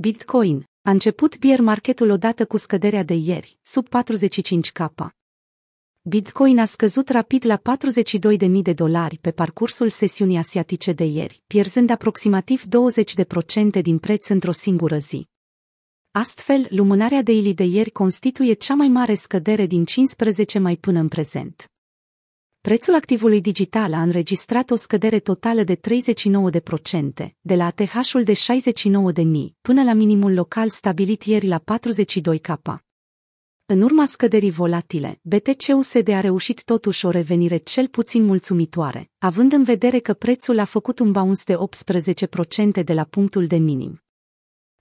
Bitcoin. A început bear marketul odată cu scăderea de ieri, sub 45k. Bitcoin a scăzut rapid la 42.000 de dolari pe parcursul sesiunii asiatice de ieri, pierzând aproximativ 20% din preț într-o singură zi. Astfel, lumânarea daily de ieri constituie cea mai mare scădere din 15 mai până în prezent. Prețul activului digital a înregistrat o scădere totală de 39%, de la ATH-ul de 69.000 până la minimul local stabilit ieri la 42K. În urma scăderii volatile, BTC-USD a reușit totuși o revenire cel puțin mulțumitoare, având în vedere că prețul a făcut un bounce de 18% de la punctul de minim.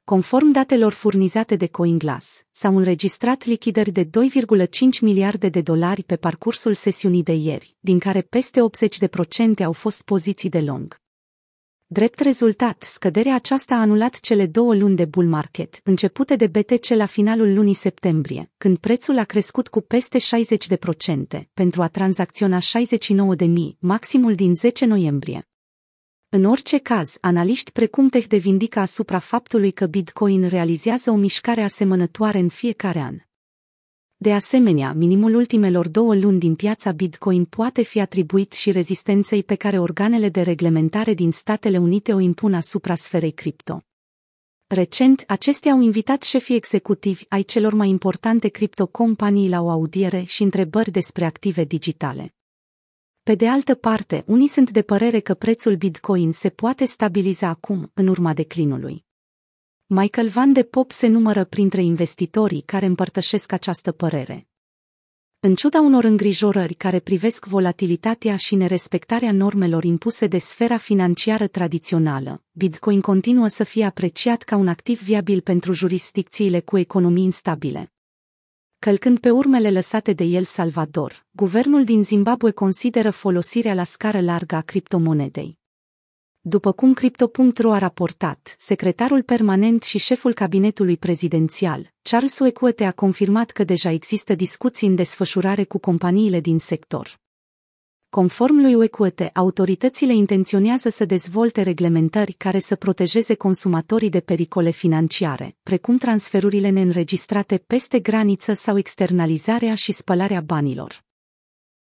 Conform datelor furnizate de CoinGlass, s-au înregistrat lichidări de 2,5 miliarde de dolari pe parcursul sesiunii de ieri, din care peste 80% au fost poziții de long. Drept rezultat, scăderea aceasta a anulat cele două luni de bull market, începute de BTC la finalul lunii septembrie, când prețul a crescut cu peste 60% pentru a tranzacționa 69.000, maximul din 10 noiembrie. În orice caz, analiști precum Tech vindică asupra faptului că Bitcoin realizează o mișcare asemănătoare în fiecare an. De asemenea, minimul ultimelor două luni din piața Bitcoin poate fi atribuit și rezistenței pe care organele de reglementare din Statele Unite o impun asupra sferei cripto. Recent, acestea au invitat șefii executivi ai celor mai importante criptocompanii la o audiere și întrebări despre active digitale. Pe de altă parte, unii sunt de părere că prețul Bitcoin se poate stabiliza acum, în urma declinului. Michael Van de Pop se numără printre investitorii care împărtășesc această părere. În ciuda unor îngrijorări care privesc volatilitatea și nerespectarea normelor impuse de sfera financiară tradițională, Bitcoin continuă să fie apreciat ca un activ viabil pentru jurisdicțiile cu economii instabile. Călcând pe urmele lăsate de El Salvador, guvernul din Zimbabwe consideră folosirea la scară largă a criptomonedei. După cum Crypto.ro a raportat, secretarul permanent și șeful cabinetului prezidențial, Charles Oekwete a confirmat că deja există discuții în desfășurare cu companiile din sector. Conform lui Equate, autoritățile intenționează să dezvolte reglementări care să protejeze consumatorii de pericole financiare, precum transferurile neînregistrate peste graniță sau externalizarea și spălarea banilor.